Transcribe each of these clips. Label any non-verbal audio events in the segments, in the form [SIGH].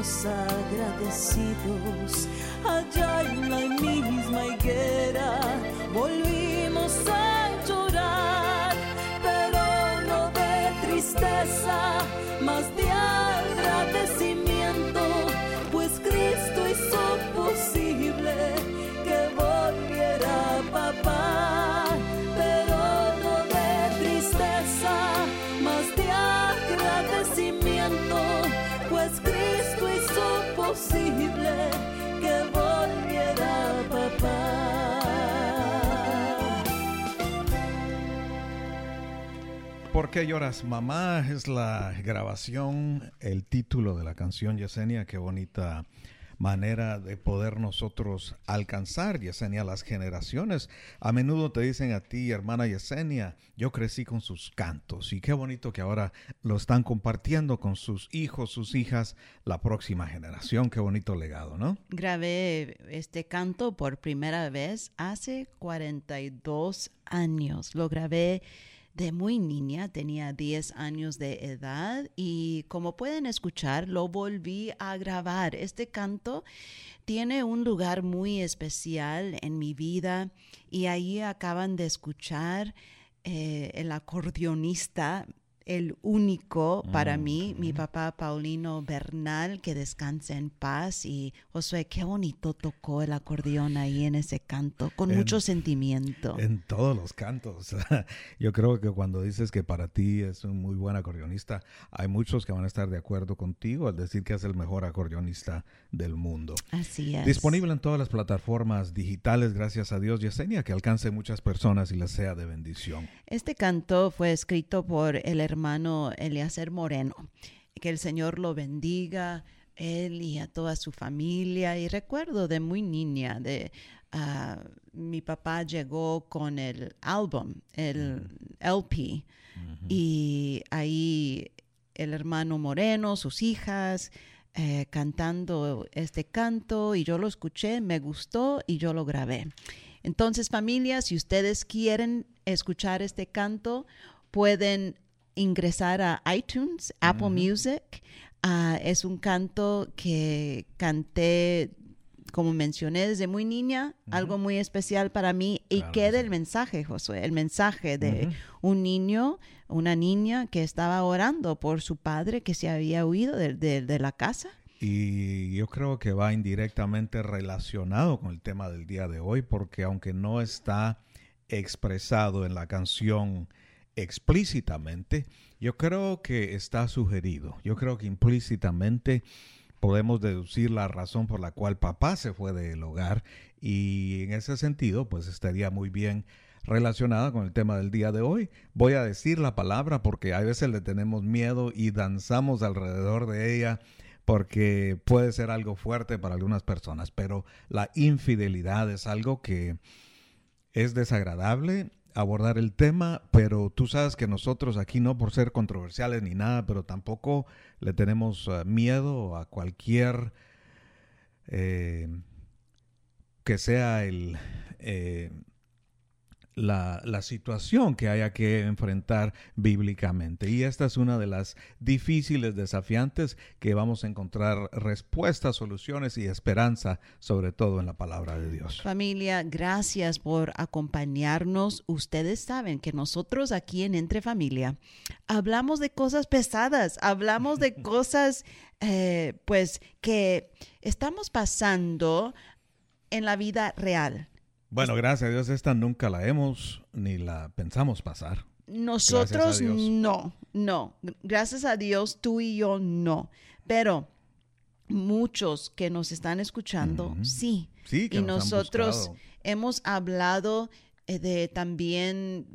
agradecidos, allá en la misma higuera, volvimos a llorar, pero no de tristeza, más de ¿Por qué lloras, mamá? Es la grabación, el título de la canción, Yesenia. Qué bonita manera de poder nosotros alcanzar, Yesenia, las generaciones. A menudo te dicen a ti, hermana Yesenia, yo crecí con sus cantos y qué bonito que ahora lo están compartiendo con sus hijos, sus hijas, la próxima generación. Qué bonito legado, ¿no? Grabé este canto por primera vez hace 42 años. Lo grabé de muy niña, tenía 10 años de edad y como pueden escuchar, lo volví a grabar. Este canto tiene un lugar muy especial en mi vida y ahí acaban de escuchar eh, el acordeonista el único para mí, mi papá Paulino Bernal, que descanse en paz. Y Josué, qué bonito tocó el acordeón ahí en ese canto, con En- mucho sentimiento. En todos los cantos. [LAUGHS] Yo creo que cuando dices que para ti es un muy buen acordeonista, hay muchos que van a estar de acuerdo contigo al decir que es el mejor acordeonista del mundo. Así es. Disponible en todas las plataformas digitales, gracias a Dios, Yesenia, que alcance muchas personas y les sea de bendición. Este canto fue escrito por el hermano Eleazar Moreno. Que el Señor lo bendiga, él y a toda su familia. Y recuerdo de muy niña, de ah, mi papá llegó con el álbum, el LP, y ahí el hermano Moreno, sus hijas, eh, cantando este canto, y yo lo escuché, me gustó y yo lo grabé. Entonces, familia, si ustedes quieren escuchar este canto, pueden ingresar a iTunes, Apple Music. Ah, es un canto que canté, como mencioné, desde muy niña, algo muy especial para mí. Y Claro queda sí. el mensaje, Josué, el mensaje de un niño, una niña que estaba orando por su padre que se había huido de, de- de la casa. Y yo creo que va indirectamente relacionado con el tema del día de hoy, porque aunque no está expresado en la canción explícitamente, yo creo que está sugerido. Yo creo que implícitamente podemos deducir la razón por la cual papá se fue del hogar y en ese sentido pues estaría muy bien relacionada con el tema del día de hoy. Voy a decir la palabra porque a veces le tenemos miedo y danzamos alrededor de ella porque puede ser algo fuerte para algunas personas, pero la infidelidad es algo que es desagradable abordar el tema, pero tú sabes que nosotros aquí no por ser controversiales ni nada, pero tampoco le tenemos eh, miedo a cualquier eh, que sea el eh, la, la situación que haya que enfrentar bíblicamente. Y esta es una de las difíciles, desafiantes que vamos a encontrar respuestas, soluciones y esperanza, sobre todo en la palabra de Dios. Familia, gracias por acompañarnos. Ustedes saben que nosotros aquí en Entre Familia hablamos de cosas pesadas, hablamos de [LAUGHS] cosas eh, pues que estamos pasando en la vida real. Bueno, gracias a Dios, esta nunca la hemos ni la pensamos pasar. Nosotros no, no. Gracias a Dios, tú y yo no. Pero muchos que nos están escuchando, sí. Sí, que y nos nosotros hemos hablado eh, de también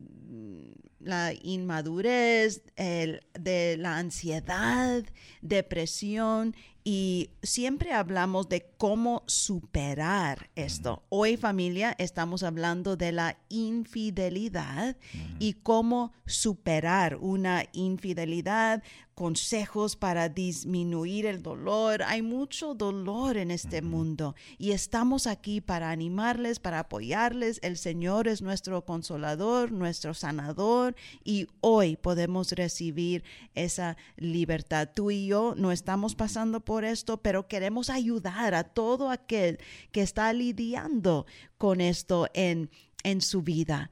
la inmadurez, el- de la ansiedad, depresión y siempre hablamos de cómo superar esto. Hoy familia estamos hablando de la infidelidad y cómo superar una infidelidad, consejos para disminuir el dolor. Hay mucho dolor en este mundo y estamos aquí para animarles, para apoyarles. El Señor es nuestro consolador, nuestro sanador y hoy podemos recibir esa libertad. Tú y yo no estamos pasando por esto, pero queremos ayudar a todo aquel que está lidiando con esto en, en su vida.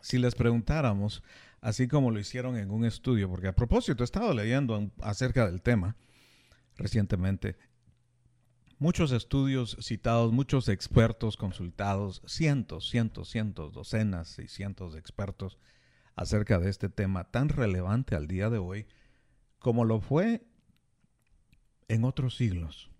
Si les preguntáramos, así como lo hicieron en un estudio, porque a propósito he estado leyendo en- acerca del tema recientemente, muchos estudios citados, muchos expertos consultados, cientos, cientos, cientos, docenas y cientos de expertos acerca de este tema tan relevante al día de hoy, como lo fue en otros siglos.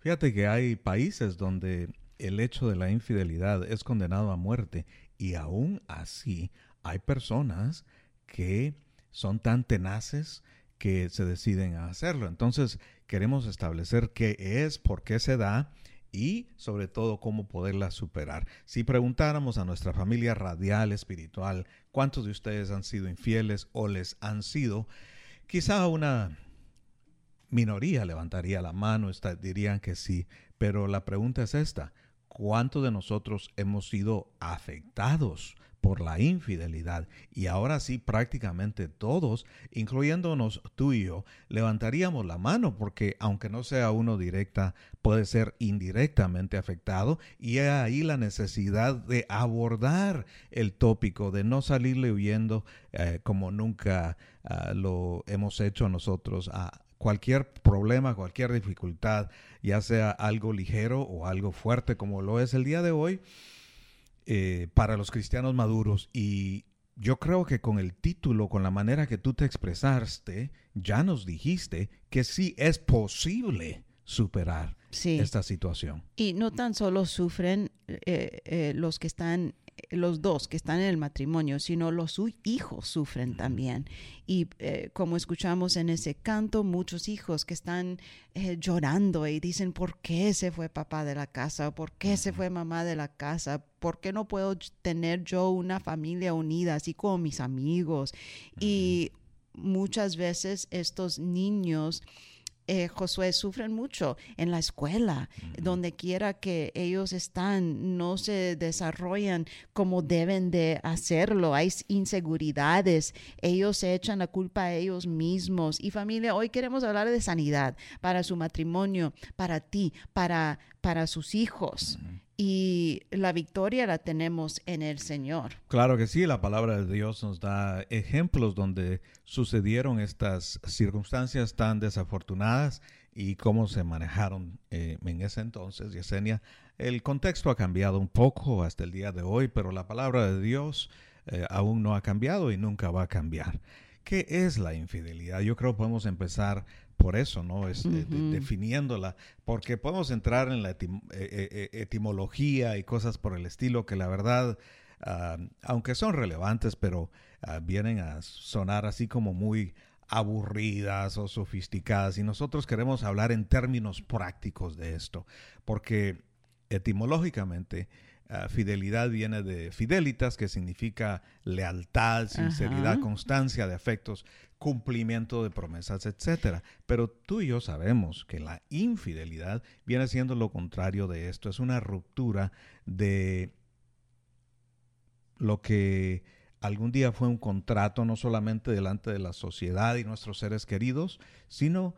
Fíjate que hay países donde el hecho de la infidelidad es condenado a muerte y aún así hay personas que son tan tenaces que se deciden a hacerlo. Entonces queremos establecer qué es, por qué se da y sobre todo cómo poderla superar. Si preguntáramos a nuestra familia radial espiritual cuántos de ustedes han sido infieles o les han sido, quizá una minoría levantaría la mano, está- dirían que sí, pero la pregunta es esta, ¿cuántos de nosotros hemos sido afectados por la infidelidad? Y ahora sí, prácticamente todos, incluyéndonos tú y yo, levantaríamos la mano porque aunque no sea uno directa, puede ser indirectamente afectado y hay ahí la necesidad de abordar el tópico, de no salirle huyendo eh, como nunca ah, lo hemos hecho nosotros a cualquier problema, cualquier dificultad, ya sea algo ligero o algo fuerte como lo es el día de hoy, eh, para los cristianos maduros. Y yo creo que con el título, con la manera que tú te expresaste, ya nos dijiste que sí es posible superar Sí. esta situación. Y no tan solo sufren eh, eh, los que están, los dos que están en el matrimonio, sino los hijos sufren también. Y eh, como escuchamos en ese canto, muchos hijos que están eh, llorando y dicen, ¿por qué se fue papá de la casa? ¿Por qué se fue mamá de la casa? ¿Por qué no puedo tener yo una familia unida, así como mis amigos? Y muchas veces estos niños eh, Josué, sufren mucho en la escuela, donde quiera que ellos están, no se desarrollan como deben de hacerlo, hay inseguridades, ellos se echan la culpa a ellos mismos. Y familia, hoy queremos hablar de sanidad para su matrimonio, para ti, para, para sus hijos y la victoria la tenemos en el Señor. Claro que sí, la palabra de Dios nos da ejemplos donde sucedieron estas circunstancias tan desafortunadas y cómo se manejaron eh, en ese entonces, Yesenia. El contexto ha cambiado un poco hasta el día de hoy, pero la palabra de Dios eh, aún no ha cambiado y nunca va a cambiar. ¿Qué es la infidelidad? Yo creo que podemos empezar por eso, ¿no? Es, eh, definiéndola, porque podemos entrar en la eh, eh, etimología y cosas por el estilo que la verdad, ah, aunque son relevantes, pero ah, vienen a sonar así como muy aburridas o sofisticadas y nosotros queremos hablar en términos prácticos de esto, porque etimológicamente Ah, fidelidad viene de fidelitas, que significa lealtad, sinceridad, constancia de afectos, cumplimiento de promesas, etcétera. Pero tú y yo sabemos que la infidelidad viene siendo lo contrario de esto. Es una ruptura de lo que algún día fue un contrato, no solamente delante de la sociedad y nuestros seres queridos, sino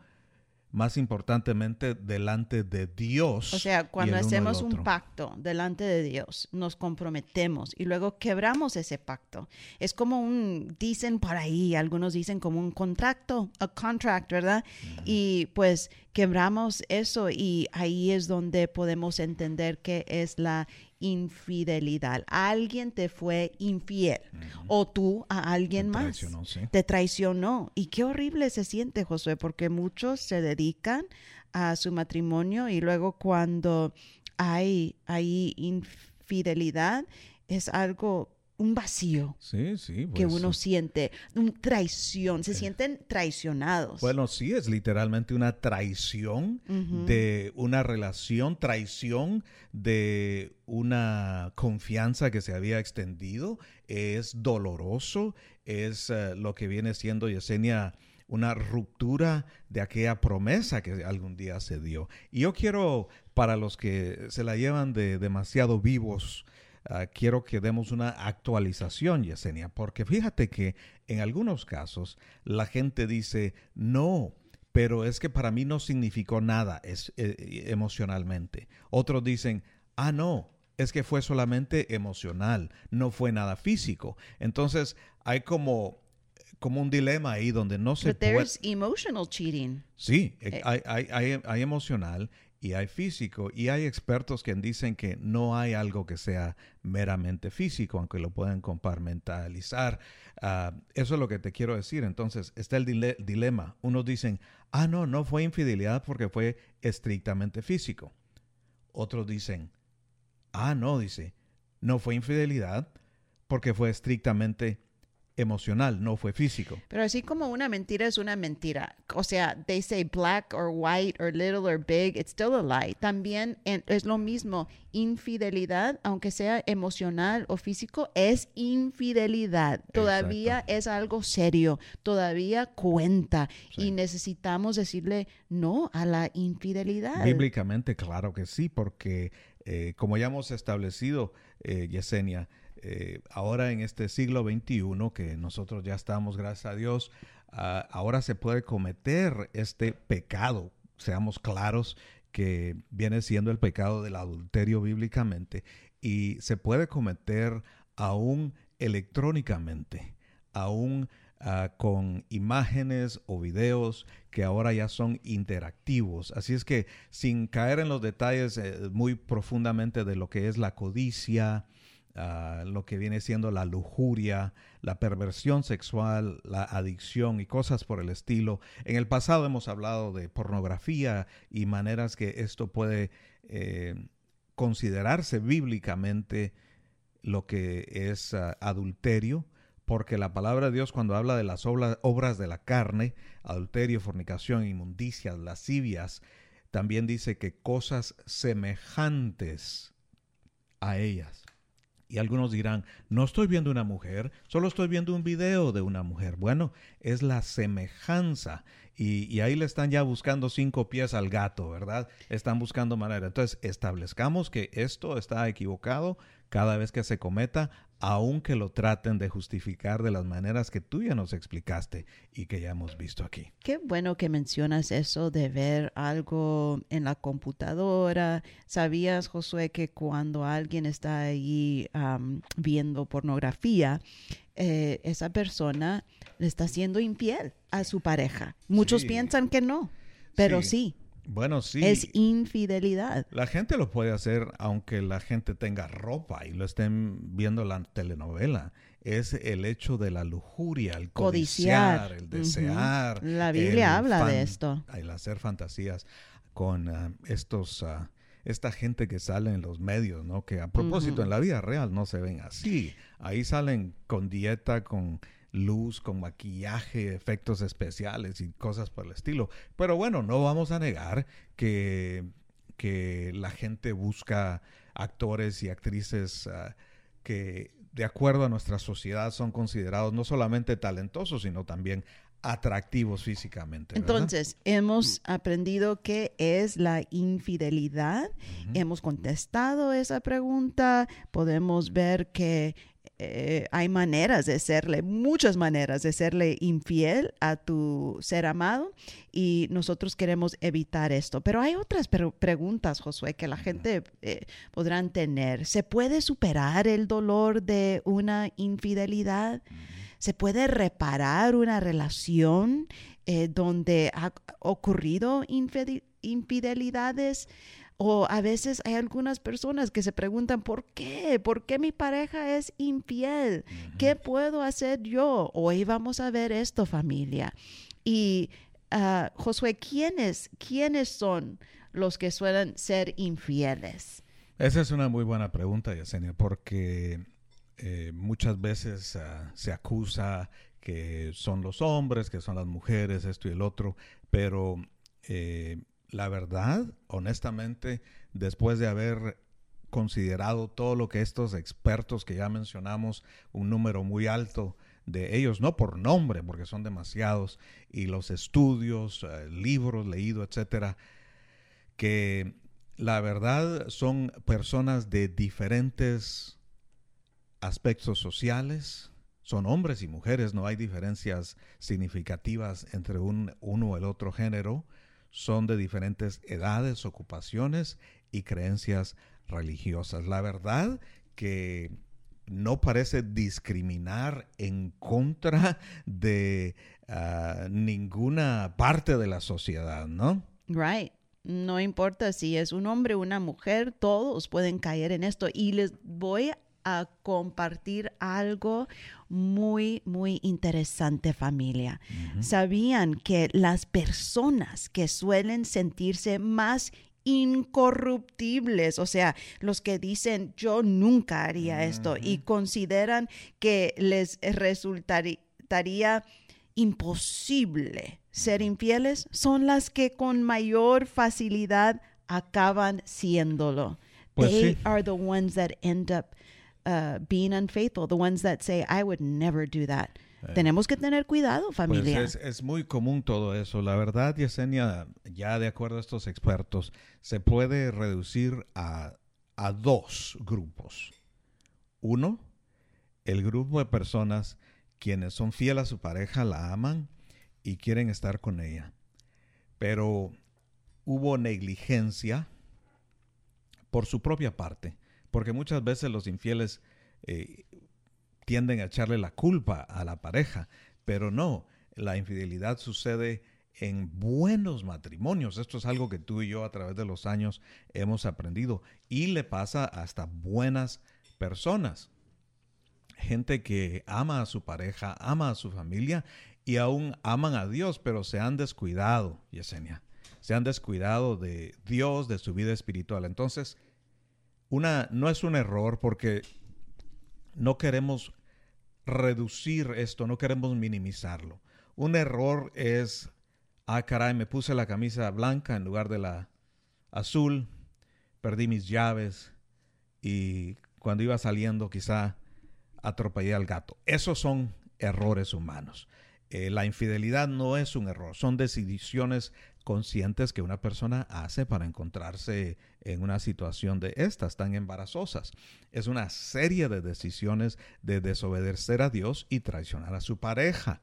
más importantemente delante de Dios. O sea, cuando hacemos un pacto delante de Dios, nos comprometemos y luego quebramos ese pacto. Es como un, dicen por ahí, algunos dicen como un contrato, a contract, ¿verdad? Y pues quebramos eso y ahí es donde podemos entender qué es la infidelidad. Alguien te fue infiel o tú a alguien más te traicionó. Y qué horrible se siente, Josué, porque muchos se dedican a su matrimonio y luego cuando hay, hay infidelidad es algo un vacío que pues, uno siente, una traición, se eh. sienten traicionados. Bueno, sí, es literalmente una traición de una relación, traición de una confianza que se había extendido, es doloroso, es eh, lo que viene siendo Yesenia una ruptura de aquella promesa que algún día se dio. Y yo quiero, para los que se la llevan de demasiado vivos, Ah, quiero que demos una actualización, Yesenia, porque fíjate que en algunos casos la gente dice, no, pero es que para mí no significó nada es, eh, emocionalmente. Otros dicen, ah, no, es que fue solamente emocional, no fue nada físico. Entonces hay como como un dilema ahí donde no se puede... emotional cheating. Sí, eh, hay, hay, hay, hay, emocional y hay físico. Y hay expertos que dicen que no hay algo que sea meramente físico, aunque lo pueden compartimentalizar. Ah, eso es lo que te quiero decir. Entonces, está el dilema. Unos dicen, ah, no, no fue infidelidad porque fue estrictamente físico. Otros dicen, ah, no, dice, no fue infidelidad porque fue estrictamente emocional, no fue físico. Pero así como una mentira es una mentira, o sea, they say black or white or little or big, it's still a lie. También es lo mismo, infidelidad, aunque sea emocional o físico, es infidelidad. Todavía es algo serio, todavía cuenta y necesitamos decirle no a la infidelidad. Bíblicamente, claro que sí, porque eh, como ya hemos establecido, eh, Yesenia, eh, ahora en este siglo XXI, que nosotros ya estamos, gracias a Dios, ah, ahora se puede cometer este pecado, seamos claros, que viene siendo el pecado del adulterio bíblicamente, y se puede cometer aún electrónicamente, aún ah, con imágenes o videos que ahora ya son interactivos. Así es que sin caer en los detalles eh, muy profundamente de lo que es la codicia, lo que viene siendo la lujuria, la perversión sexual, la adicción y cosas por el estilo. En el pasado hemos hablado de pornografía y maneras que esto puede eh, considerarse bíblicamente lo que es ah, adulterio, porque la palabra de Dios cuando habla de las obras de la carne, adulterio, fornicación, inmundicias, lascivias, también dice que cosas semejantes a ellas Y algunos dirán, no estoy viendo una mujer, solo estoy viendo un video de una mujer. Bueno, es la semejanza. Y, ahí le están ya buscando cinco pies al gato, ¿verdad? Están buscando manera. Entonces, establezcamos que esto está equivocado cada vez que se cometa, aunque lo traten de justificar de las maneras que tú ya nos explicaste y que ya hemos visto aquí. Qué bueno que mencionas eso de ver algo en la computadora. ¿Sabías, Josué, que cuando alguien está ahí um, viendo pornografía, eh, esa persona le está siendo infiel a su pareja? Muchos Sí. piensan que no, pero sí. Bueno, sí. Es infidelidad. La gente lo puede hacer aunque la gente tenga ropa y lo estén viendo la telenovela. Es el hecho de la lujuria, el Codiciar. codiciar, el desear. La Biblia habla de esto. El hacer fantasías con ah, estos, ah, esta gente que sale en los medios, ¿no? Que a propósito Ujú. en la vida real no se ven así. Ahí salen con dieta, con luz, con maquillaje, efectos especiales y cosas por el estilo. Pero bueno, no vamos a negar que, que la gente busca actores y actrices ah, que de acuerdo a nuestra sociedad son considerados no solamente talentosos, sino también atractivos físicamente. ¿verdad? Entonces, hemos aprendido qué es la infidelidad. Hemos contestado esa pregunta. Podemos ver que eh, hay maneras de serle, muchas maneras de serle infiel a tu ser amado y nosotros queremos evitar esto. Pero hay otras pre- preguntas, Josué, que la gente eh, podrán tener. ¿Se puede superar el dolor de una infidelidad? ¿Se puede reparar una relación eh, donde ha ocurrido infide- infidelidades? O a veces hay algunas personas que se preguntan, ¿por qué? ¿Por qué mi pareja es infiel? ¿Qué puedo hacer yo? Hoy vamos a ver esto, familia. Y ah, Josué, ¿quiénes, ¿quiénes son los que suelen ser infieles? Esa es una muy buena pregunta, Yesenia, porque eh, muchas veces ah, se acusa que son los hombres, que son las mujeres, esto y el otro, pero eh, la verdad, honestamente, después de haber considerado todo lo que estos expertos que ya mencionamos, un número muy alto de ellos, no por nombre, porque son demasiados, y los estudios, eh, libros leídos, etcétera, que la verdad son personas de diferentes aspectos sociales, son hombres y mujeres, no hay diferencias significativas entre un, uno o el otro género, son de diferentes edades, ocupaciones y creencias religiosas. La verdad que no parece discriminar en contra de ah, ninguna parte de la sociedad, ¿no? Right. No importa si es un hombre o una mujer, todos pueden caer en esto. Y les voy a compartir algo muy, muy interesante, familia. ¿Sabían que las personas que suelen sentirse más incorruptibles, o sea, los que dicen yo nunca haría esto y consideran que les resultaría imposible ser infieles, son las que con mayor facilidad acaban siéndolo. Pues They sí. are the ones that end up uh, being unfaithful, the ones that say, I would never do that. Tenemos que tener cuidado, Pues familia. es, es muy común todo eso. La verdad, Yesenia, ya de acuerdo a estos expertos, se puede reducir a, a dos grupos. Uno, el grupo de personas quienes son fieles a su pareja, la aman y quieren estar con ella. Pero hubo negligencia por su propia parte, porque muchas veces los infieles eh, tienden a echarle la culpa a la pareja, pero no, la infidelidad sucede en buenos matrimonios. Esto es algo que tú y yo a través de los años hemos aprendido y le pasa hasta buenas personas. Gente que ama a su pareja, ama a su familia y aún aman a Dios, pero se han descuidado, Yesenia. Se han descuidado de Dios, de su vida espiritual. Entonces, una, no es un error porque no queremos reducir esto, no queremos minimizarlo. Un error es, ah, caray, me puse la camisa blanca en lugar de la azul, perdí mis llaves y cuando iba saliendo quizá atropellé al gato. Esos son errores humanos. Eh, la infidelidad no es un error, son decisiones conscientes que una persona hace para encontrarse en una situación de estas tan embarazosas. Es una serie de decisiones de desobedecer a Dios y traicionar a su pareja.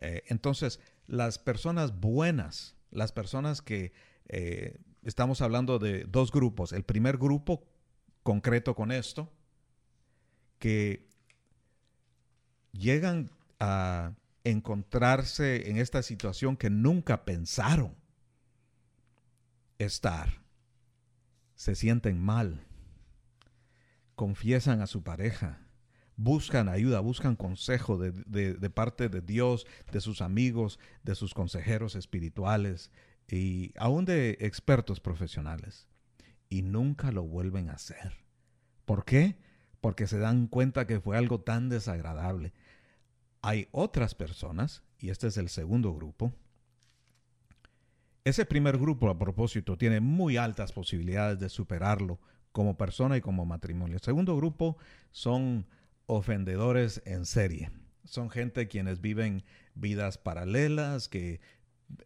Eh, entonces, las personas buenas, las personas que eh, estamos hablando de dos grupos. El primer grupo concreto con esto, que llegan a encontrarse en esta situación que nunca pensaron estar. Se sienten mal, confiesan a su pareja, buscan ayuda, buscan consejo de, de, parte de Dios, de sus amigos, de sus consejeros espirituales y aún de expertos profesionales. Y nunca lo vuelven a hacer. ¿Por qué? Porque se dan cuenta que fue algo tan desagradable hay otras personas, y este es el segundo grupo. Ese primer grupo, a propósito, tiene muy altas posibilidades de superarlo como persona y como matrimonio. El segundo grupo son ofendedores en serie. Son gente quienes viven vidas paralelas, que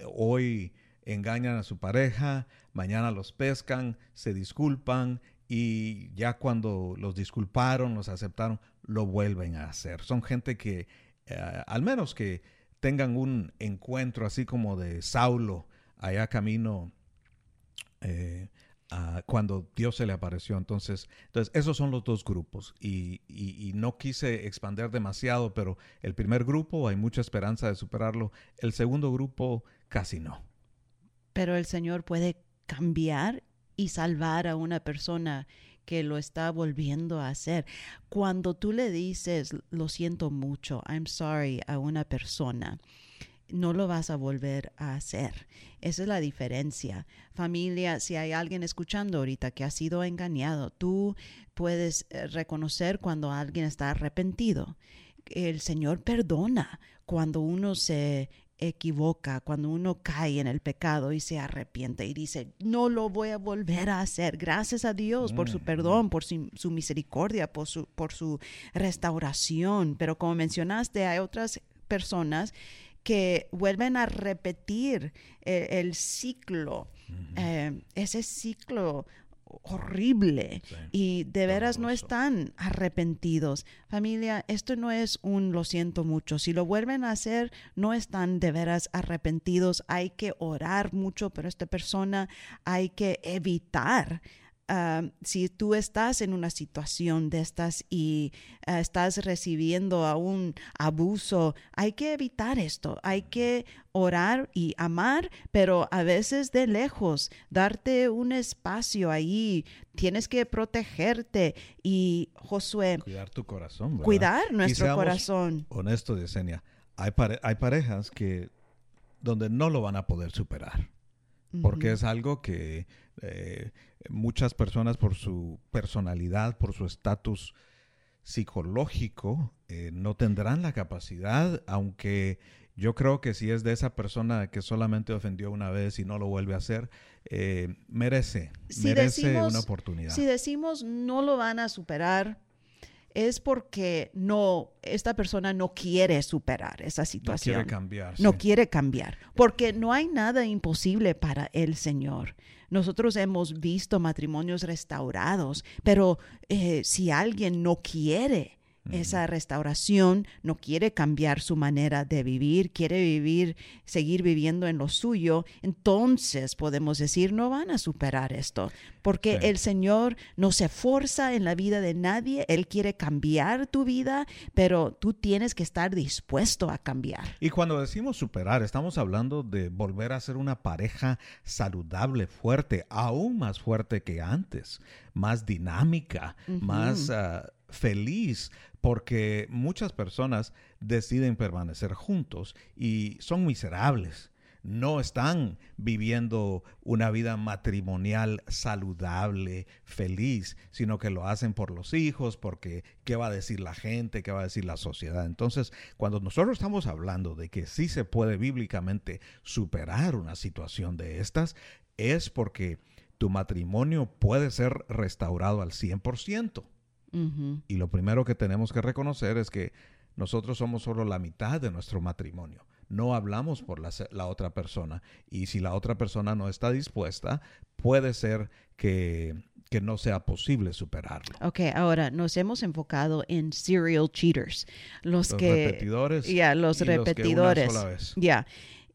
hoy engañan a su pareja, mañana los pescan, se disculpan y ya cuando los disculparon, los aceptaron, lo vuelven a hacer. Son gente que eh, al menos que tengan un encuentro así como de Saulo allá camino eh, cuando Dios se le apareció. Entonces, entonces, esos son los dos grupos y, y, no quise expander demasiado, pero el primer grupo hay mucha esperanza de superarlo, el segundo grupo casi no. Pero el Señor puede cambiar y salvar a una persona que lo está volviendo a hacer. Cuando tú le dices, lo siento mucho, I'm sorry a una persona, no lo vas a volver a hacer. Esa es la diferencia. Familia, si hay alguien escuchando ahorita que ha sido engañado, tú puedes eh, reconocer cuando alguien está arrepentido. El Señor perdona cuando uno se equivoca, cuando uno cae en el pecado y se arrepiente y dice, no lo voy a volver a hacer. Gracias a Dios por su mm, perdón, por su, misericordia, por su, por su restauración. Pero como mencionaste, hay otras personas que vuelven a repetir eh, el, ciclo, eh, ese ciclo horrible y de veras no están arrepentidos. Familia, esto no es un lo siento mucho. Si lo vuelven a hacer, no están de veras arrepentidos. Hay que orar mucho, pero esta persona hay que evitar si tú estás en una situación de estas y ah, estás recibiendo a un abuso, hay que evitar esto, hay que orar y amar, pero a veces de lejos, darte un espacio ahí, tienes que protegerte y Josué. Cuidar tu corazón. Cuidar nuestro corazón. Honesto, Yesenia, hay, hay parejas que donde no lo van a poder superar, porque es algo que eh, muchas personas por su personalidad, por su estatus psicológico, eh, no tendrán la capacidad, aunque yo creo que si es de esa persona que solamente ofendió una vez y no lo vuelve a hacer, eh, merece, merece una oportunidad. Si decimos no lo van a superar, es porque no, esta persona no quiere superar esa situación. No quiere cambiar. No quiere cambiar, porque no hay nada imposible para el Señor. Nosotros hemos visto matrimonios restaurados, pero eh, si alguien no quiere esa restauración, no quiere cambiar su manera de vivir, quiere vivir, seguir viviendo en lo suyo, entonces podemos decir, no van a superar esto, porque el Señor no se forza en la vida de nadie, Él quiere cambiar tu vida, pero tú tienes que estar dispuesto a cambiar. Y cuando decimos superar, estamos hablando de volver a ser una pareja saludable, fuerte, aún más fuerte que antes, más dinámica, más... Ah, feliz porque muchas personas deciden permanecer juntos y son miserables. No están viviendo una vida matrimonial saludable, feliz, sino que lo hacen por los hijos, porque qué va a decir la gente, qué va a decir la sociedad. Entonces, cuando nosotros estamos hablando de que sí se puede bíblicamente superar una situación de estas, es porque tu matrimonio puede ser restaurado al 100%. Y lo primero que tenemos que reconocer es que nosotros somos solo la mitad de nuestro matrimonio. No hablamos por la, la, otra persona. Y si la otra persona no está dispuesta, puede ser que que no sea posible superarlo. Ok, ahora nos hemos enfocado en serial cheaters, los, que repetidores, ya los repetidores, ya.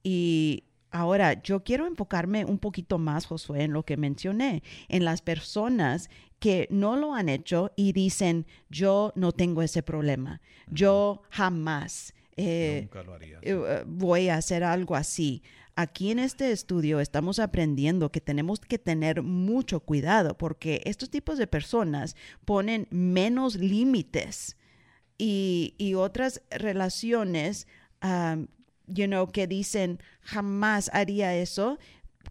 Y ahora yo quiero enfocarme un poquito más, Josué, en lo que mencioné, en las personas que no lo han hecho y dicen, yo no tengo ese problema, yo jamás eh, eh, voy a hacer algo así. Aquí en este estudio estamos aprendiendo que tenemos que tener mucho cuidado porque estos tipos de personas ponen menos límites y, otras relaciones, you know, que dicen jamás haría eso,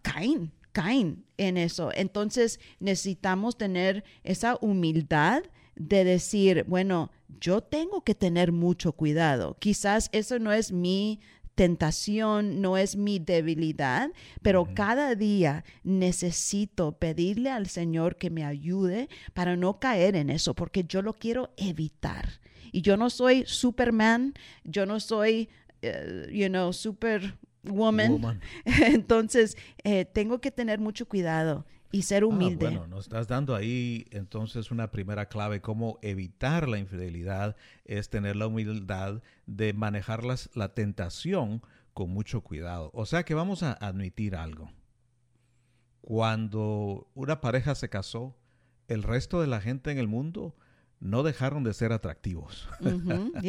caen, caen en eso. Entonces necesitamos tener esa humildad de decir, bueno, yo tengo que tener mucho cuidado. Quizás eso no es mi tentación no es mi debilidad, pero cada día necesito pedirle al Señor que me ayude para no caer en eso, porque yo lo quiero evitar. Y yo no soy Superman, yo no soy, eh, you know, Superwoman. [LAUGHS] Entonces, eh, tengo que tener mucho cuidado y ser ah, humilde. bueno, nos estás dando ahí entonces una primera clave, cómo evitar la infidelidad es tener la humildad de manejar la tentación con mucho cuidado. O sea que vamos a admitir algo. Cuando una pareja se casó, el resto de la gente en el mundo no dejaron de ser atractivos. [LAUGHS]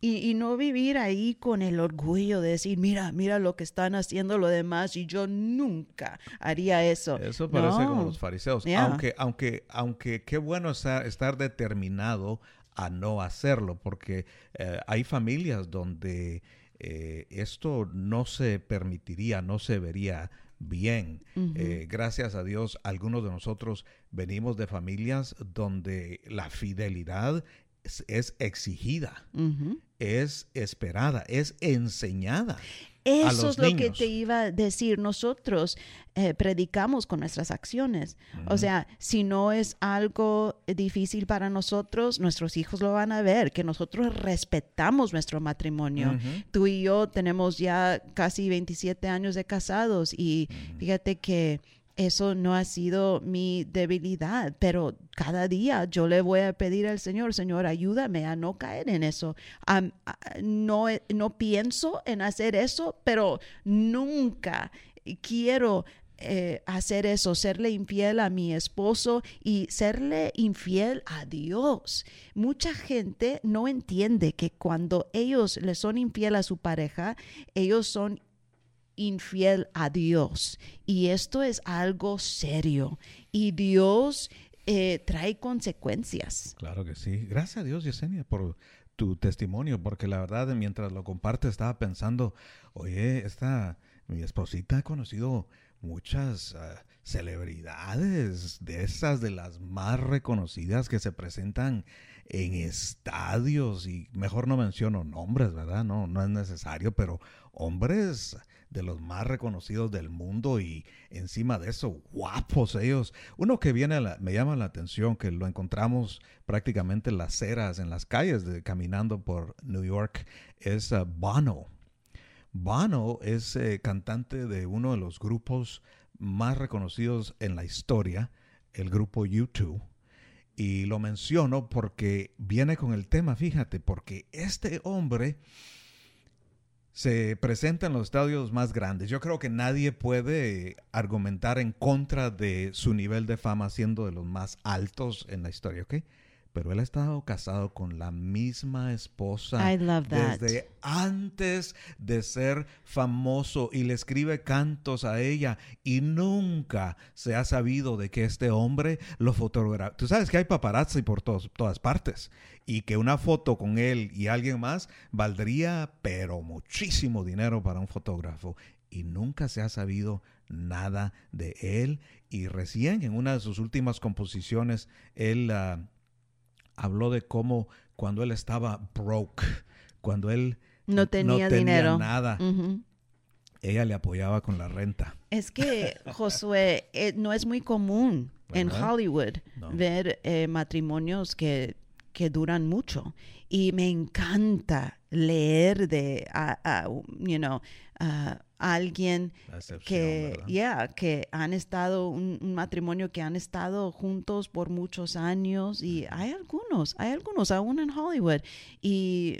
Y, no vivir ahí con el orgullo de decir, mira, mira lo que están haciendo los demás y yo nunca haría eso. Eso parece como los fariseos. Aunque, aunque, aunque qué bueno estar, estar determinado a no hacerlo, porque eh, hay familias donde eh, esto no se permitiría, no se vería bien. Eh, gracias a Dios, algunos de nosotros venimos de familias donde la fidelidad es, exigida, es esperada, es enseñada. Eso es lo que te iba a decir. Nosotros eh, predicamos con nuestras acciones. O sea, si no es algo difícil para nosotros, nuestros hijos lo van a ver, que nosotros respetamos nuestro matrimonio. Tú y yo tenemos ya casi 27 años de casados y fíjate que eso no ha sido mi debilidad, pero cada día yo le voy a pedir al Señor, Señor, ayúdame a no caer en eso. no, no pienso en hacer eso, pero nunca quiero eh, hacer eso, serle infiel a mi esposo y serle infiel a Dios. Mucha gente no entiende que cuando ellos le son infiel a su pareja, ellos son infiel a Dios. Y esto es algo serio. Y Dios eh, trae consecuencias. Claro que sí. Gracias a Dios, Yesenia, por tu testimonio, porque la verdad, mientras lo comparte, estaba pensando, oye, esta, mi esposita ha conocido muchas ah, celebridades, de esas de las más reconocidas que se presentan en estadios y mejor no menciono nombres, ¿verdad? No, no es necesario, pero hombres de los más reconocidos del mundo y encima de eso, guapos ellos. Uno que viene, me llama la atención, que lo encontramos prácticamente en las ceras, en las calles, de, caminando por New York, es uh, Bono. Bono es eh, cantante de uno de los grupos más reconocidos en la historia, el grupo U2. Y lo menciono porque viene con el tema, fíjate, porque este hombre se presenta en los estadios más grandes. Yo creo que nadie puede argumentar en contra de su nivel de fama siendo de los más altos en la historia, ¿ok? Pero él ha estado casado con la misma esposa desde antes de ser famoso y le escribe cantos a ella y nunca se ha sabido de que este hombre lo fotografió. Tú sabes que hay paparazzi por todas partes y que una foto con él y alguien más valdría pero muchísimo dinero para un fotógrafo y nunca se ha sabido nada de él y recién en una de sus últimas composiciones él ah, habló de cómo cuando él estaba broke, cuando él no tenía, dinero. nada. Ella le apoyaba con la renta. Es que, Josué, eh, no es muy común en Hollywood ver eh, matrimonios que, que duran mucho. Y me encanta leer de, you know, alguien que, yeah, que han estado, un, un, matrimonio que han estado juntos por muchos años y hay algunos, hay algunos aún en Hollywood. Y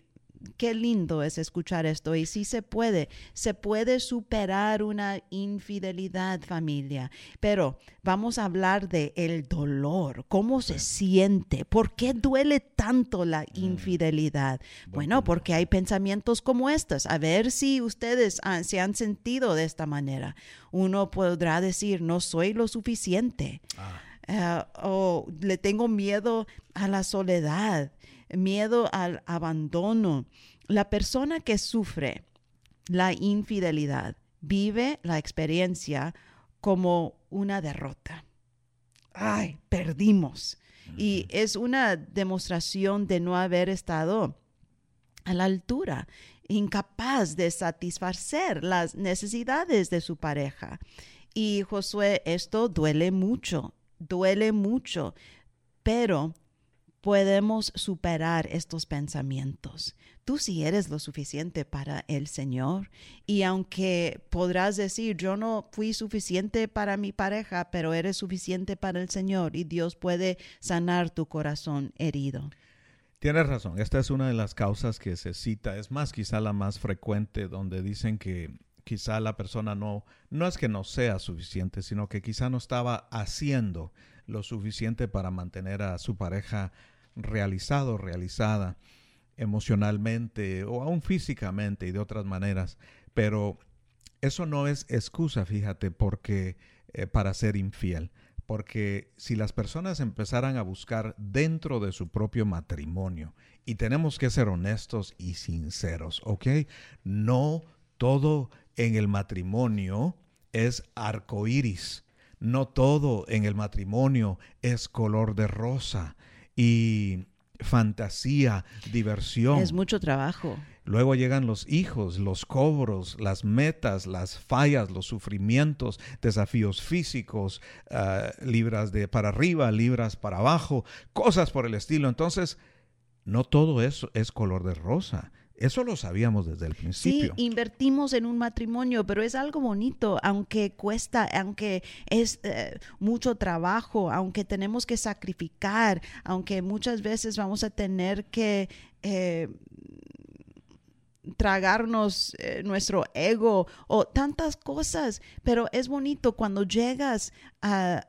qué lindo es escuchar esto y sí se puede, se puede superar una infidelidad familia, pero vamos a hablar de el dolor, cómo se siente, por qué duele tanto la mm. infidelidad. Bueno, porque hay pensamientos como estos, a ver si ustedes se han sentido de esta manera. Uno podrá decir, no soy lo suficiente. Ah. Eh, o le tengo miedo a la soledad miedo al abandono. La persona que sufre la infidelidad vive la experiencia como una derrota. Ay, perdimos. Y es una demostración de no haber estado a la altura, incapaz de satisfacer las necesidades de su pareja. Y Josué, esto duele mucho, duele mucho, pero podemos superar estos pensamientos. Tú sí eres lo suficiente para el Señor y aunque podrás decir, yo no fui suficiente para mi pareja, pero eres suficiente para el Señor y Dios puede sanar tu corazón herido. Tienes razón, esta es una de las causas que se cita, es más quizá la más frecuente donde dicen que quizá la persona no, no es que no sea suficiente, sino que quizá no estaba haciendo lo suficiente para mantener a su pareja realizado, realizada emocionalmente o aún físicamente y de otras maneras. Pero eso no es excusa, fíjate, porque eh, para ser infiel. Porque si las personas empezaran a buscar dentro de su propio matrimonio, y tenemos que ser honestos y sinceros, ¿ok? No todo en el matrimonio es arco iris no todo en el matrimonio es color de rosa y fantasía, diversión. Es mucho trabajo. Luego llegan los hijos, los cobros, las metas, las fallas, los sufrimientos, desafíos físicos, ah, libras de para arriba, libras para abajo, cosas por el estilo. Entonces, no todo eso es color de rosa. Eso lo sabíamos desde el principio. Sí, invertimos en un matrimonio, pero es algo bonito, aunque cuesta, aunque es eh, mucho trabajo, aunque tenemos que sacrificar, aunque muchas veces vamos a tener que eh, tragarnos eh, nuestro ego o tantas cosas, pero es bonito cuando llegas a,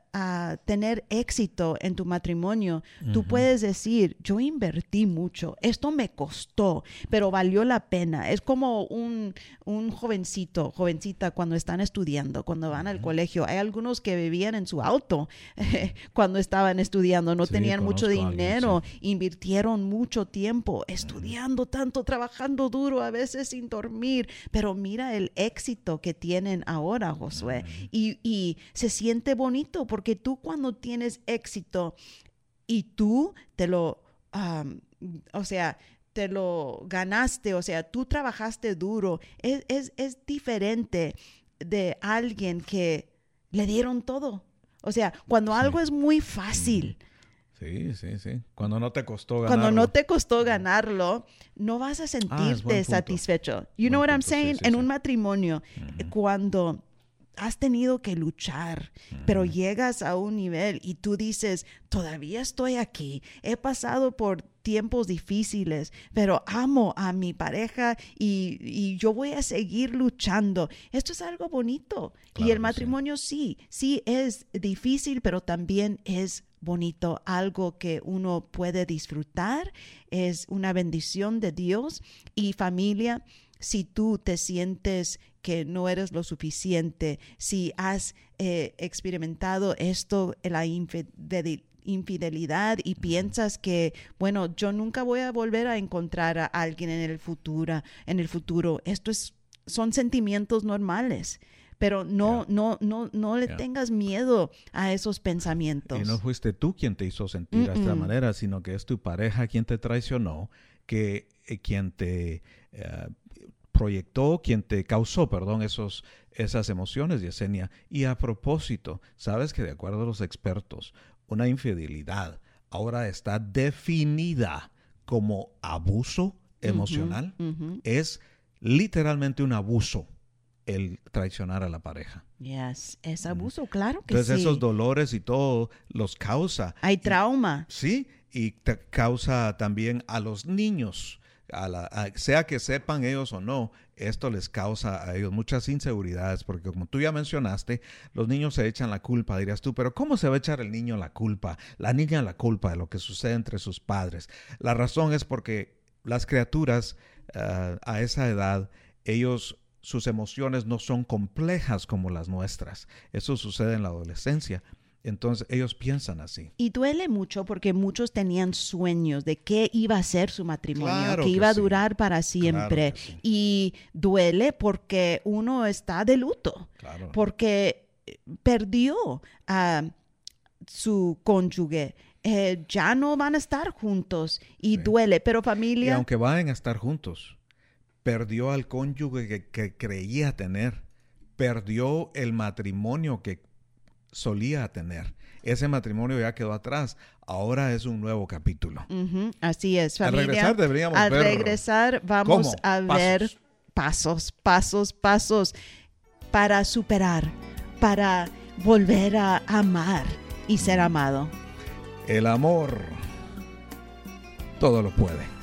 tener éxito en tu matrimonio, tú puedes decir, yo invertí mucho, esto me costó, pero valió la pena. Es como un, un jovencito, jovencita cuando están estudiando, cuando van al colegio. Hay algunos que vivían en su auto [LAUGHS] cuando estaban estudiando, no tenían mucho dinero, invirtieron mucho tiempo estudiando tanto, trabajando duro, a veces sin dormir, pero mira el éxito que tienen ahora, Josué, y, y se siente bonito porque tú cuando tienes éxito y tú te lo, o sea, te lo ganaste, o sea, tú trabajaste duro, es, es, es diferente de alguien que le dieron todo. O sea, cuando algo es muy fácil. Sí, sí, sí. Cuando no te costó ganarlo. Cuando no te costó ganarlo, no vas a ah, sentirte satisfecho. You know what I'm saying? en un matrimonio, cuando has tenido que luchar, pero llegas a un nivel y tú dices, todavía estoy aquí, he pasado por tiempos difíciles, pero amo a mi pareja y, yo voy a seguir luchando. Esto es algo bonito. y el matrimonio sí. sí, es difícil, pero también es bonito, algo que uno puede disfrutar, es una bendición de Dios y familia si tú te sientes que no eres lo suficiente, si has eh, experimentado esto, la infidelidad y piensas que, bueno, yo nunca voy a volver a encontrar a alguien en el futuro, en el futuro. Esto es, son sentimientos normales pero no, no, no, no le tengas miedo a esos pensamientos. Y no fuiste tú quien te hizo sentir de esta manera, sino que es tu pareja quien te traicionó, que eh, quien te eh, proyectó, quien te causó, perdón, esos, esas emociones, Yesenia. Y a propósito, sabes que de acuerdo a los expertos, una infidelidad ahora está definida como abuso emocional. Es literalmente un abuso el traicionar a la pareja. Yes, es abuso, claro que Entonces sí. esos dolores y todo los causa. Hay trauma. Sí, y te causa también a los niños, sea que sepan ellos o no, esto les causa a ellos muchas inseguridades, porque como tú ya mencionaste, los niños se echan la culpa, dirías tú, pero ¿cómo se va a echar el niño la culpa? La niña la culpa de lo que sucede entre sus padres. La razón es porque las criaturas ah, a esa edad, ellos sus emociones no son complejas como las nuestras. Eso sucede en la adolescencia. Entonces ellos piensan así. Y duele mucho porque muchos tenían sueños de qué iba a ser su matrimonio, Claro que que iba a sí. durar para siempre. sí. Y duele porque uno está de luto, Claro. porque perdió a su cónyuge. Eh, ya no van a estar juntos y Sí. duele, pero Y familia, aunque vayan a estar juntos, perdió al cónyuge que, que creía tener, perdió el matrimonio que solía tener. Ese matrimonio ya quedó atrás, ahora es un nuevo capítulo. Así es, Al familia. regresar deberíamos Al ver regresar vamos cómo, a ver pasos, pasos, pasos para superar, para volver a amar y ser amado. El amor todo lo puede.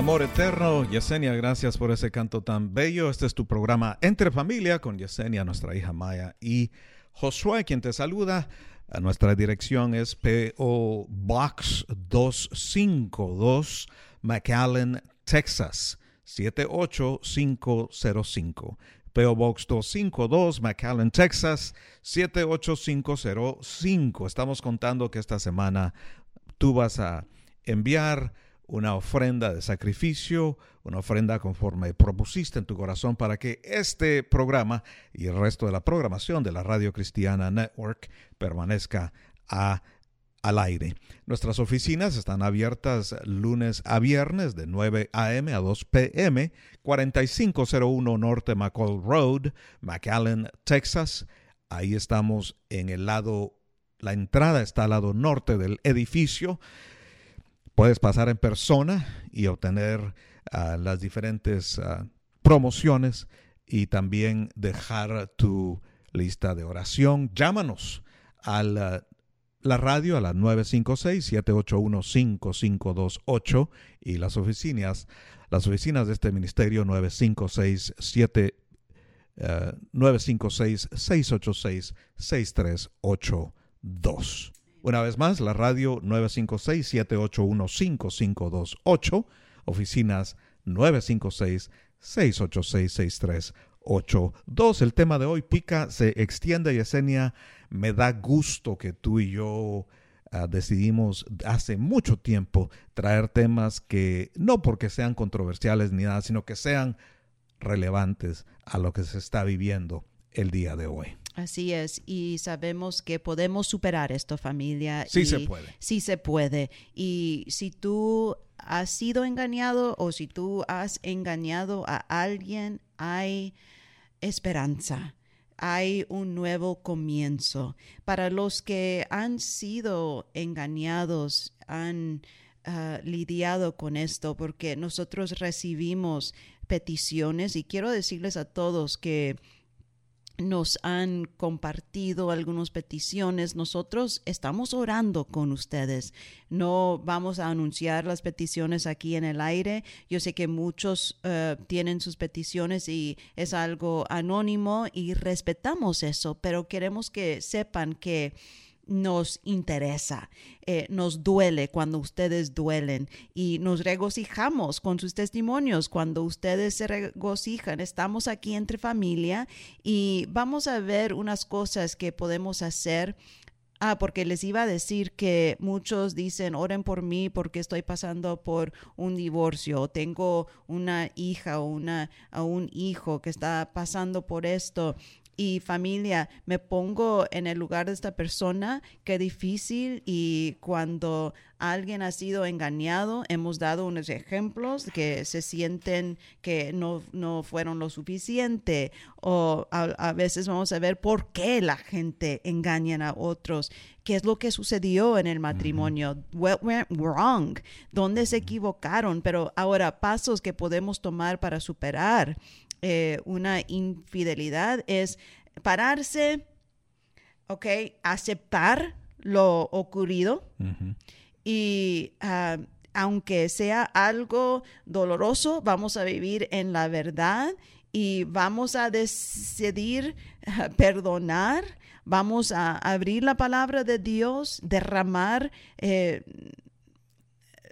Amor eterno, Yesenia, gracias por ese canto tan bello. Este es tu programa Entre Familia con Yesenia, nuestra hija Maya y Josué, quien te saluda. nuestra dirección es PO Box 252, McAllen, Texas 78505. PO Box 252, McAllen, Texas 78505. Estamos contando que esta semana tú vas a enviar una ofrenda de sacrificio, una ofrenda conforme propusiste en tu corazón para que este programa y el resto de la programación de la Radio Cristiana Network permanezca al aire. Nuestras oficinas están abiertas lunes a viernes de 9 a.m. a 2 p.m., 4501 Norte McCall Road, McAllen, Texas. Ahí estamos en el lado, la entrada está al lado norte del edificio. Puedes pasar en persona y obtener ah, las diferentes ah, promociones y también dejar tu lista de oración. Llámanos a la, radio a la 956-781-5528 y las oficinas, las oficinas de este ministerio 956 956 686 6382 una vez más, la radio 956-781-5528, oficinas 956-686-6382. El tema de hoy, Pica, se extiende, Yesenia. Me da gusto que tú y yo ah, decidimos hace mucho tiempo traer temas que no porque sean controversiales ni nada, sino que sean relevantes a lo que se está viviendo el día de hoy. Así es, y sabemos que podemos superar esto, familia. Sí se puede. Sí se puede. Y si tú has sido engañado o si tú has engañado a alguien, hay esperanza. Hay un nuevo comienzo. Para los que han sido engañados, han ah, lidiado con esto, porque nosotros recibimos peticiones y quiero decirles a todos que nos han compartido algunas peticiones. Nosotros estamos orando con ustedes. No vamos a anunciar las peticiones aquí en el aire. Yo sé que muchos eh, tienen sus peticiones y es algo anónimo y respetamos eso, pero queremos que sepan que nos interesa, eh, nos duele cuando ustedes duelen y nos regocijamos con sus testimonios cuando ustedes se regocijan. Estamos aquí entre familia y vamos a ver unas cosas que podemos hacer Ah, porque les iba a decir que muchos dicen, oren por mí porque estoy pasando por un divorcio, o tengo una hija o, una, o un hijo que está pasando por esto y familia, me pongo en el lugar de esta persona, qué difícil y cuando alguien ha sido engañado, hemos dado unos ejemplos que se sienten que no, no fueron lo suficiente o a, veces vamos a ver por qué la gente engaña a otros, qué es lo que sucedió en el matrimonio, what went wrong, dónde se equivocaron, pero ahora pasos que podemos tomar para superar eh, una infidelidad es pararse, ¿ok? Aceptar lo ocurrido y ah, aunque sea algo doloroso, vamos a vivir en la verdad y vamos a decidir ah, perdonar, vamos a abrir la palabra de Dios, derramar eh,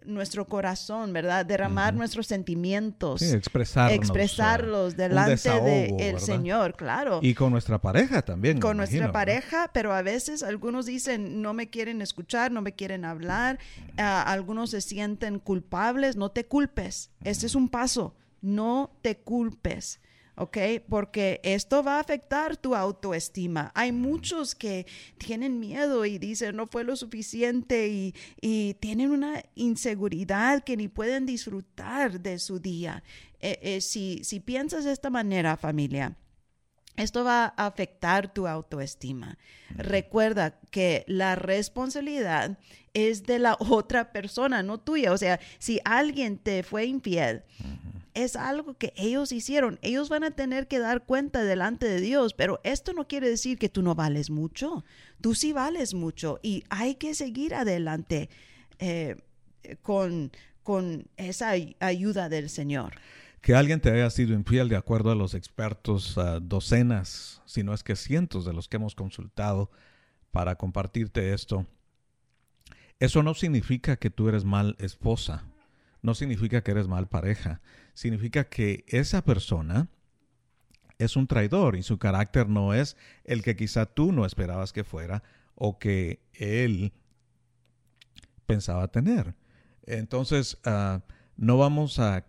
nuestro corazón, ¿verdad? Derramar nuestros sentimientos. Sí, expresarnos, expresarlos delante del Señor, claro. Y con nuestra pareja también. Con nuestra pareja, pero a veces algunos dicen, no me quieren escuchar, no me quieren hablar, ah, algunos se sienten culpables, no te culpes, este es un paso, no te culpes. ¿Ok? Porque esto va a afectar tu autoestima. Hay muchos que tienen miedo y dicen no fue lo suficiente y, y tienen una inseguridad que ni pueden disfrutar de su día. Eh, eh, si, si piensas de esta manera, familia, esto va a afectar tu autoestima. Recuerda que la responsabilidad es de la [LAUGHS] otra persona, no tuya. O sea, si alguien te fue infiel, es algo que ellos hicieron. Ellos van a tener que dar cuenta delante de Dios, pero esto no quiere decir que tú no vales mucho. Tú sí vales mucho y hay que seguir adelante eh, con, con esa ayuda del Señor. Que alguien te haya sido infiel, de acuerdo a los expertos, docenas, si no es que cientos de los que hemos consultado para compartirte esto, eso no significa que tú eres mal esposa, no significa que eres mal pareja, significa que esa persona es un traidor y su carácter no es el que quizá tú no esperabas que fuera o que él pensaba tener. Entonces, ah, no vamos a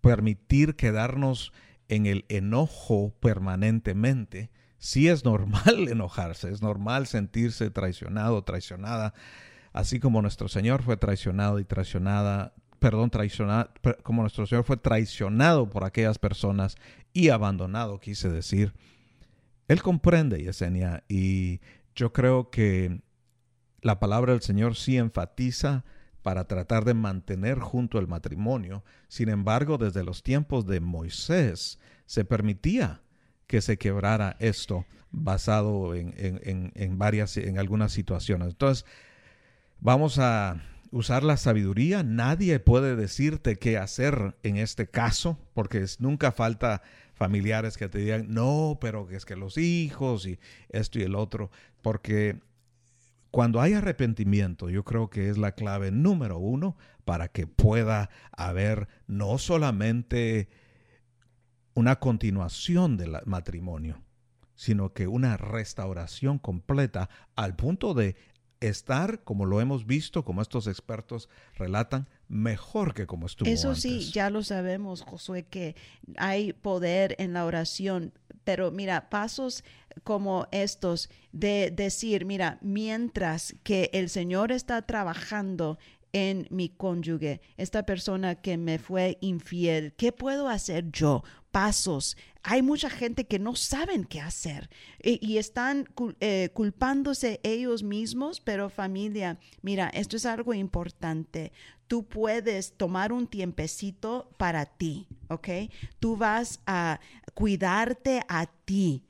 permitir quedarnos en el enojo permanentemente. Sí es normal [LAUGHS] enojarse, es normal sentirse traicionado, traicionada, así como nuestro Señor fue traicionado y traicionada, perdón, traicionado, como nuestro Señor fue traicionado por aquellas personas y abandonado, quise decir. Él comprende, Yesenia, y yo creo que la palabra del Señor sí enfatiza para tratar de mantener junto el matrimonio. Sin embargo, desde los tiempos de Moisés se permitía que se quebrara esto basado en, varias, en algunas situaciones. Entonces, vamos a usar la sabiduría. Nadie puede decirte qué hacer en este caso, porque nunca falta familiares que te digan, no, pero es que los hijos y esto y el otro, porque cuando hay arrepentimiento, yo creo que es la clave número uno para que pueda haber no solamente una continuación del matrimonio, sino que una restauración completa al punto de estar, como lo hemos visto, como estos expertos relatan, mejor que como estuvo Eso sí, ya lo sabemos, Josué, que hay poder en la oración, pero mira, pasos como estos de decir, mira, mientras que el Señor está trabajando en mi cónyuge, esta persona que me fue infiel, ¿qué puedo hacer yo? Pasos. Hay mucha gente que no saben qué hacer y, están eh, culpándose ellos mismos, pero familia, mira, esto es algo importante. Tú puedes tomar un tiempecito para ti, ¿ok? Tú vas a cuidarte a ti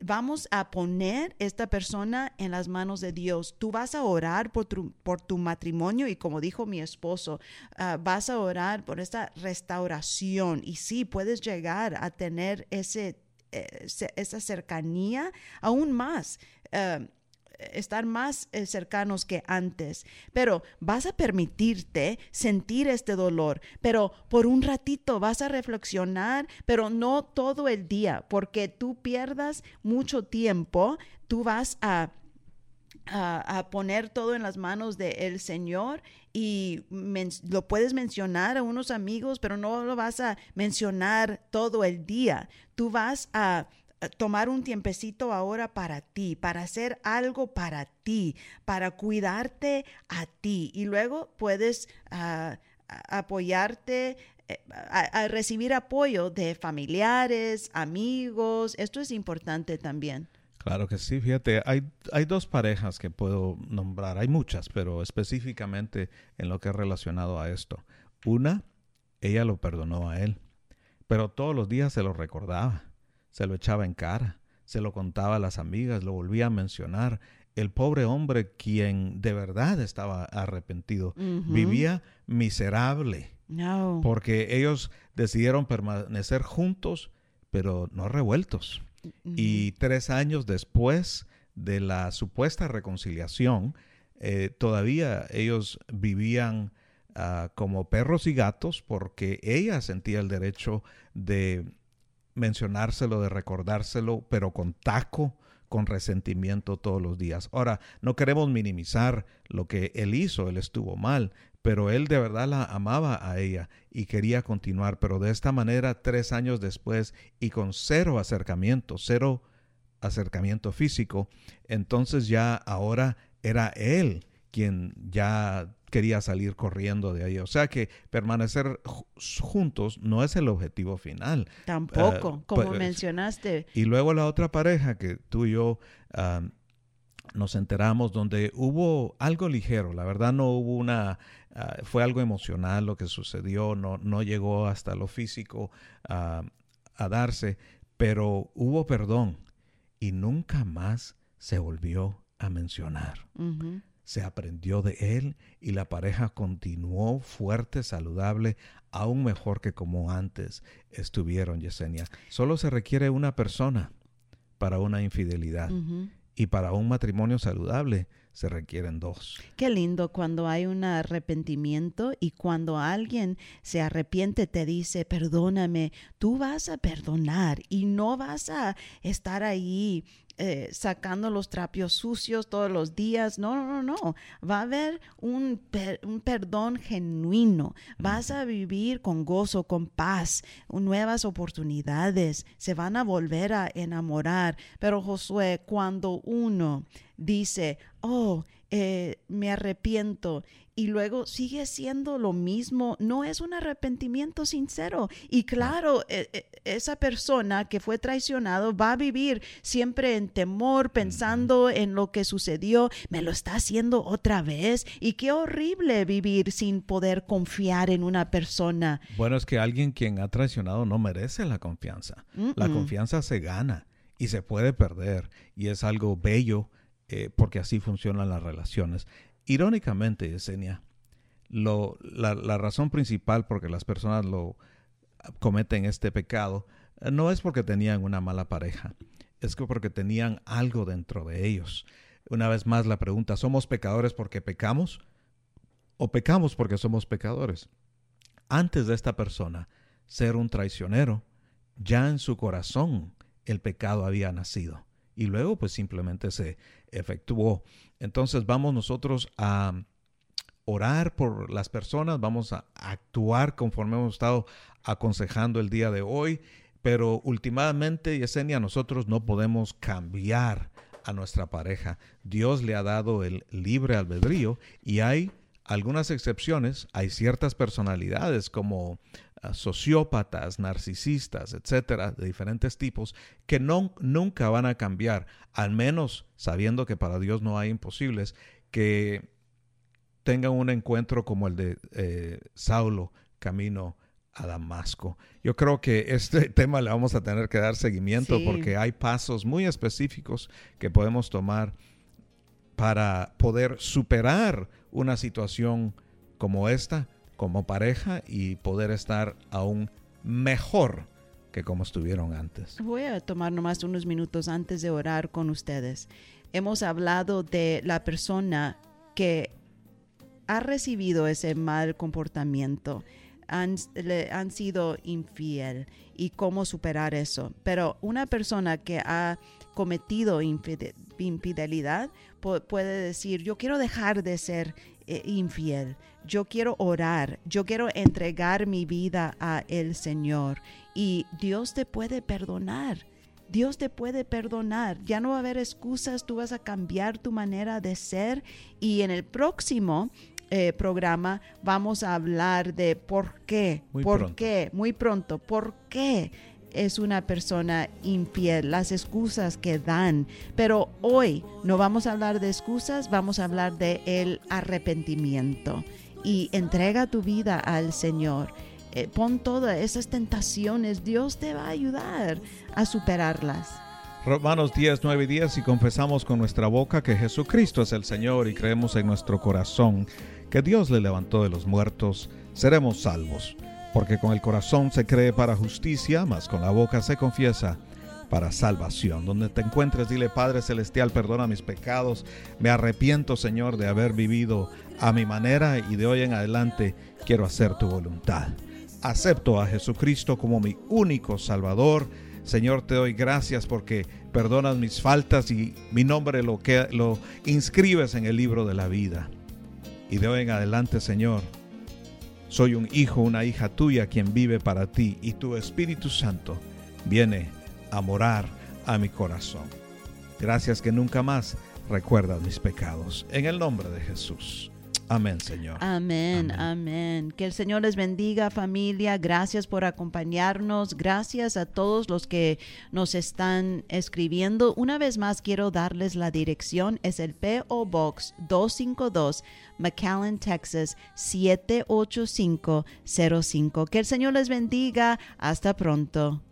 vamos a poner esta persona en las manos de Dios. Tú vas a orar por tu, por tu matrimonio y como dijo mi esposo, ah, vas a orar por esta restauración y sí, puedes llegar a tener ese, eh, esa cercanía aún más. Ah, estar más eh, cercanos que antes, pero vas a permitirte sentir este dolor, pero por un ratito vas a reflexionar, pero no todo el día, porque tú pierdas mucho tiempo, tú vas a a, poner todo en las manos del Señor y lo puedes mencionar a unos amigos, pero no lo vas a mencionar todo el día. Tú vas a tomar un tiempecito ahora para ti, para hacer algo para ti, para cuidarte a ti. Y luego puedes ah, apoyarte, eh, a, recibir apoyo de familiares, amigos. Esto es importante también. Claro que sí, fíjate, hay, hay dos parejas que puedo nombrar, hay muchas, pero específicamente en lo que es relacionado a esto. Una, ella lo perdonó a él, pero todos los días se lo recordaba se lo echaba en cara, se lo contaba a las amigas, lo volvía a mencionar. El pobre hombre, quien de verdad estaba arrepentido, vivía miserable. Porque ellos decidieron permanecer juntos, pero no revueltos. Y tres años después de la supuesta reconciliación, eh, todavía ellos vivían ah, como perros y gatos porque ella sentía el derecho de mencionárselo, de recordárselo, pero con taco, con resentimiento todos los días. Ahora, no queremos minimizar lo que él hizo, él estuvo mal, pero él de verdad la amaba a ella y quería continuar, pero de esta manera tres años después y con cero acercamiento, cero acercamiento físico, entonces ya ahora era él quien ya quería salir corriendo de ahí. O sea que permanecer juntos no es el objetivo final. Tampoco, como pues, mencionaste. Y luego la otra pareja que tú y yo nos enteramos donde hubo algo ligero, la verdad no hubo una, ah, fue algo emocional lo que sucedió, no, no llegó hasta lo físico a darse, pero hubo perdón y nunca más se volvió a mencionar. Se aprendió de él y la pareja continuó fuerte, saludable, aún mejor que como antes estuvieron, Yesenia. Solo se requiere una persona para una infidelidad y para un matrimonio saludable se requieren dos. Qué lindo cuando hay un arrepentimiento y cuando alguien se arrepiente te dice, perdóname, tú vas a perdonar y no vas a estar ahí eh, sacando los trapios sucios todos los días. No, no, no, no. Va a haber un, un perdón genuino. Vas a vivir con gozo, con paz, nuevas oportunidades. Se van a volver a enamorar. Pero Josué, cuando uno dice, oh, eh, me arrepiento y luego sigue siendo lo mismo, no es un arrepentimiento sincero. Y claro, e, e, esa persona que fue traicionado va a vivir siempre en temor, pensando en lo que sucedió, me lo está haciendo otra vez. Y qué horrible vivir sin poder confiar en una persona. Bueno, es que alguien quien ha traicionado no merece la confianza. La confianza se gana y se puede perder y es algo bello eh, porque así funcionan las relaciones. Irónicamente, Yesenia, lo, la, la, razón principal por que las personas lo cometen este pecado eh, no es porque tenían una mala pareja, es que porque tenían algo dentro de ellos. Una vez más la pregunta, ¿somos pecadores porque pecamos o pecamos porque somos pecadores? Antes de esta persona ser un traicionero, ya en su corazón el pecado había nacido y luego pues simplemente se efectuó. Entonces vamos nosotros a orar por las personas, vamos a actuar conforme hemos estado aconsejando el día de hoy, pero últimamente, Yesenia, nosotros no podemos cambiar a nuestra pareja. Dios le ha dado el libre albedrío y hay algunas excepciones, hay ciertas personalidades como sociópatas, narcisistas, etcétera, de diferentes tipos, que no, nunca van a cambiar, al menos sabiendo que para Dios no hay imposibles, que tengan un encuentro como el de eh, Saulo camino a Damasco. Yo creo que este [LAUGHS] tema le vamos a tener que dar seguimiento porque hay pasos muy específicos que podemos tomar para poder superar una situación como esta como pareja y poder estar aún mejor que como estuvieron antes. Voy a tomar nomás unos minutos antes de orar con ustedes. Hemos hablado de la persona que ha recibido ese mal comportamiento, han, le, han sido infiel y cómo superar eso. Pero una persona que ha cometido infidelidad puede decir, yo quiero dejar de ser eh, infiel. Yo quiero orar, yo quiero entregar mi vida a el Señor y Dios te puede perdonar. Dios te puede perdonar. Ya no va a haber excusas, tú vas a cambiar tu manera de ser y en el próximo eh, programa vamos a hablar de por qué, por qué, muy pronto, por qué es una persona infiel, las excusas que dan. Pero hoy no vamos a hablar de excusas, vamos a hablar de el arrepentimiento. Y entrega tu vida al Señor. Eh, pon todas esas tentaciones, Dios te va a ayudar a superarlas. Romanos 10, 9 y 10, y confesamos con nuestra boca que Jesucristo es el Señor y creemos en nuestro corazón que Dios le levantó de los muertos, seremos salvos porque con el corazón se cree para justicia, mas con la boca se confiesa para salvación. Donde te encuentres, dile Padre Celestial, perdona mis pecados, me arrepiento Señor de haber vivido a mi manera y de hoy en adelante quiero hacer tu voluntad. Acepto a Jesucristo como mi único Salvador. Señor, te doy gracias porque perdonas mis faltas y mi nombre lo, que, lo inscribes en el libro de la vida. Y de hoy en adelante, Señor, Soy un hijo, una hija tuya quien vive para ti y tu Espíritu Santo viene a morar a mi corazón. Gracias que nunca más recuerdas mis pecados. En el nombre de Jesús. Amén, Señor. Amén, amén, Que el Señor les bendiga, familia. Gracias por acompañarnos. Gracias a todos los que nos están escribiendo. Una vez más quiero darles la dirección. Es el PO Box 252, McAllen, Texas 78505. Que el Señor les bendiga. Hasta pronto.